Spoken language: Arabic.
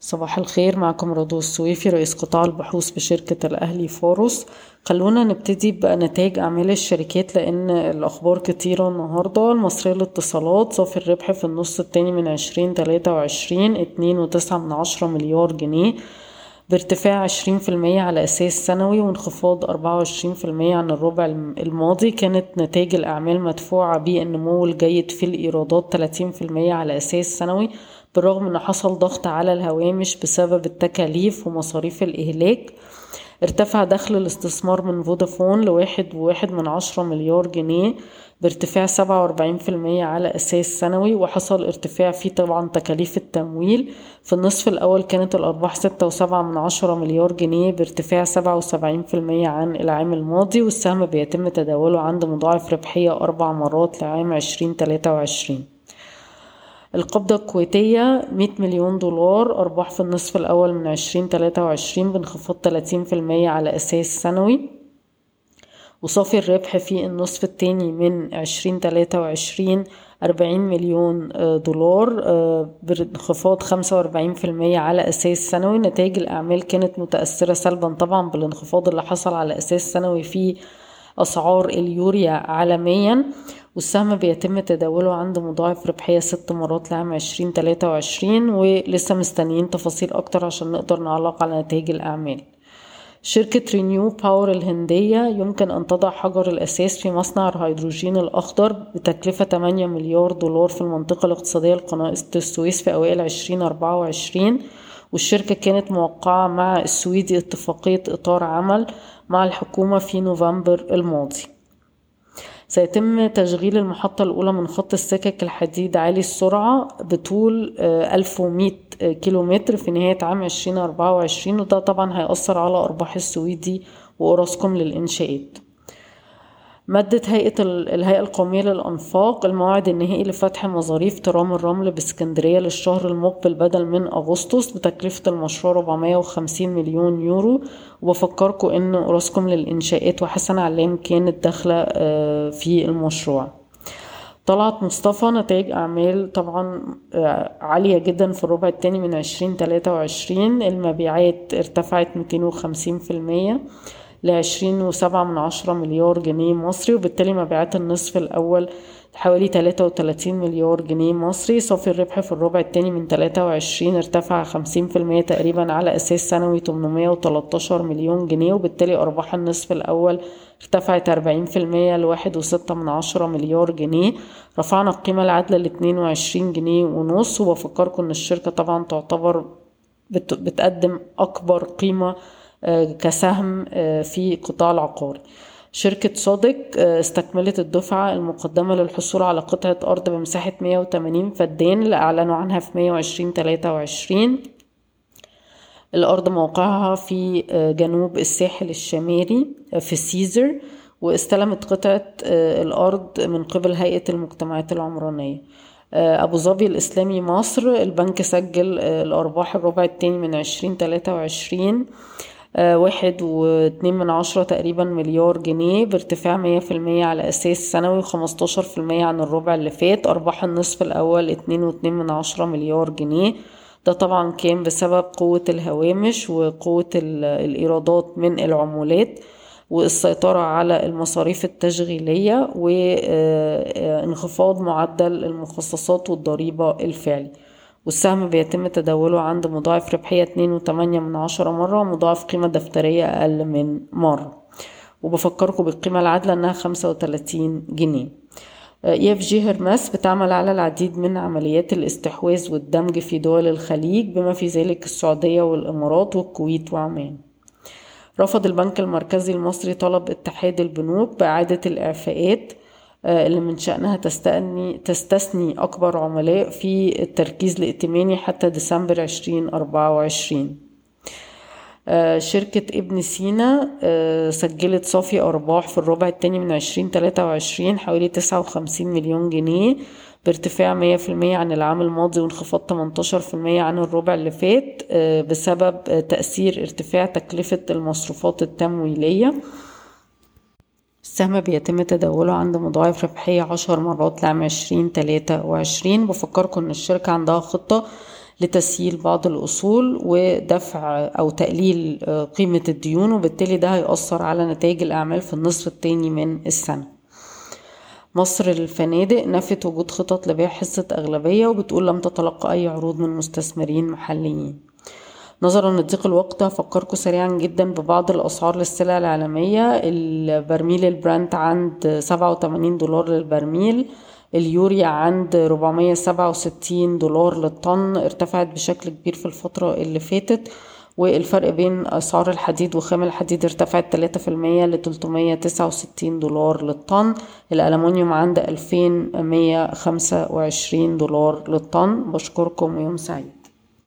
صباح الخير معكم رضوى السويفي رئيس قطاع البحوث بشركة الأهلي فاروس خلونا نبتدي بنتائج أعمال الشركات لأن الأخبار كتيرة النهاردة. المصرية للاتصالات صافي الربح في النص التاني من عشرين تلاتة وعشرين اتنين وتسعة من عشرة مليار جنيه. بارتفاع عشرين في المية على أساس سنوي وانخفاض أربعة وعشرين في المية عن الربع الماضي. كانت نتائج الأعمال مدفوعة بالنمو الجيد في الإيرادات تلاتين في المية على أساس سنوي. بالرغم إن حصل ضغط على الهوامش بسبب التكاليف ومصاريف الإهلاك ارتفع دخل الاستثمار من فودافون لواحد وواحد من عشرة مليار جنيه بارتفاع سبعة وأربعين في المية على أساس سنوي وحصل ارتفاع في طبعا تكاليف التمويل. في النصف الأول كانت الأرباح ستة وسبعة من عشرة مليار جنيه بارتفاع سبعة وسبعين في المية عن العام الماضي والسهم بيتم تداوله عند مضاعف ربحية أربع مرات لعام عشرين تلاتة وعشرين. القبضة الكويتية مية مليون دولار أرباح في النصف الأول من عشرين تلاتة وعشرين بانخفاض تلاتين في المية على أساس سنوي. وصافي الربح في النصف التاني من عشرين تلاتة وعشرين أربعين مليون دولار بانخفاض خمسة وأربعين في المية على أساس سنوي. نتائج الأعمال كانت متأثرة سلبا طبعا بالانخفاض اللي حصل على أساس سنوي في أسعار اليوريا عالميا. والسهم بيتم تداوله عند مضاعف ربحية ست مرات لعام عشرين تلاتة وعشرين ولسه مستنيين تفاصيل أكتر عشان نقدر نعلق على نتائج الأعمال. شركة ReNew Power الهندية يمكن أن تضع حجر الأساس في مصنع الهيدروجين الأخضر بتكلفة 8 مليار دولار في المنطقة الاقتصادية لقناة السويس في أوائل 2024 والشركة كانت موقعة مع السويدي اتفاقية إطار عمل مع الحكومة في نوفمبر الماضي. سيتم تشغيل المحطة الأولى من خط السكك الحديد عالي السرعة بطول 1100 كيلومتر في نهاية عام 2024 وده طبعا هيأثر على أرباح السويدي وأوراسكوم للإنشاءات. مدت هيئة الهيئة القومية للأنفاق الموعد النهائي لفتح مظاريف ترام الرمل بإسكندرية للشهر المقبل بدل من أغسطس بتكلفة المشروع 450 مليون يورو. وبفكركم إن أوراسكوم للإنشاءات وحسن علام كانت داخلة في المشروع. طلعت مصطفى نتائج أعمال طبعا عالية جدا في الربع الثاني من عشرين تلاتة وعشرين. المبيعات ارتفعت ميتين وخمسين في المية. لعشرين وسبعة من عشرة مليار جنيه مصري وبالتالي مبيعات النصف الأول حوالي تلاتة وتلاتين مليار جنيه مصري. صافي الربح في الربع التاني من تلاتة وعشرين ارتفع خمسين في المية تقريبا على أساس سنوي تمنمية وتلاتاشر مليون جنيه وبالتالي أرباح النصف الأول ارتفعت أربعين في المية لواحد وستة من عشرة مليار جنيه. رفعنا القيمة العادلة لاتنين وعشرين جنيه ونص وبفكركم إن الشركة طبعا تعتبر بتقدم أكبر قيمة كسهم في قطاع العقار. شركة صادق استكملت الدفعة المقدمة للحصول على قطعة أرض بمساحة 180 فدان اللي أعلنوا عنها في 120 23 الأرض موقعها في جنوب الساحل الشمالي في سيزر واستلمت قطعة الأرض من قبل هيئة المجتمعات العمرانية. أبو ظبي الإسلامي مصر البنك سجل الأرباح الربع التاني من عشرين تلاتة وعشرين. واحد واتنين من عشرة تقريبا مليار جنيه بارتفاع مية في المية على أساس سنوي وخمستاشر في المية عن الربع اللي فات أرباح النصف الأول اتنين واتنين من عشرة مليار جنيه. ده طبعا كان بسبب قوة الهوامش وقوة الإيرادات من العمولات والسيطرة على المصاريف التشغيلية وانخفاض معدل المخصصات والضريبة الفعلي. والسهم بيتم تداوله عند مضاعف ربحية اتنين وتمانية من عشرة مرة ومضاعف قيمة دفترية أقل من مرة. وبفكركم بالقيمة العادلة إنها خمسة وتلاتين جنيه. EFG Hermes بتعمل على العديد من عمليات الاستحواذ والدمج في دول الخليج بما في ذلك السعودية والإمارات والكويت وعمان. رفض البنك المركزي المصري طلب اتحاد البنوك بإعادة الإعفاءات اللي من شأنها تستثني, تستثني أكبر عملاء في التركيز الائتماني حتى ديسمبر عشرين أربعة وعشرين. شركة ابن سينا سجلت صافي أرباح في الربع التاني من عشرين تلاتة وعشرين حوالي تسعة وخمسين مليون جنيه بارتفاع مية في المية عن العام الماضي وانخفاض تمنتاشر في المية عن الربع اللي فات بسبب تأثير ارتفاع تكلفة المصروفات التمويلية. السهم بيتم تداوله عند مضاعف ربحية عشر مرات لعام عشرين تلاتة وعشرين. بفكركم إن الشركة عندها خطة لتسييل بعض الأصول ودفع أو تقليل قيمة الديون وبالتالي ده هيأثر على نتائج الأعمال في النصف الثاني من السنة. مصر للفنادق نفت وجود خطط لبيع حصة أغلبية وبتقول لم تتلقى أي عروض من مستثمرين محليين. نظرا لضيق الوقت هفكركم سريعا جدا ببعض الأسعار للسلع العالمية. البرميل البرانت عند سبعة وتمانين دولار للبرميل اليوريا عند 467 دولار للطن ارتفعت بشكل كبير في الفترة اللي فاتت والفرق بين أسعار الحديد وخام الحديد ارتفعت 3% ل 369 دولار للطن الألمنيوم عند 2125 دولار للطن. بشكركم ويوم سعيد.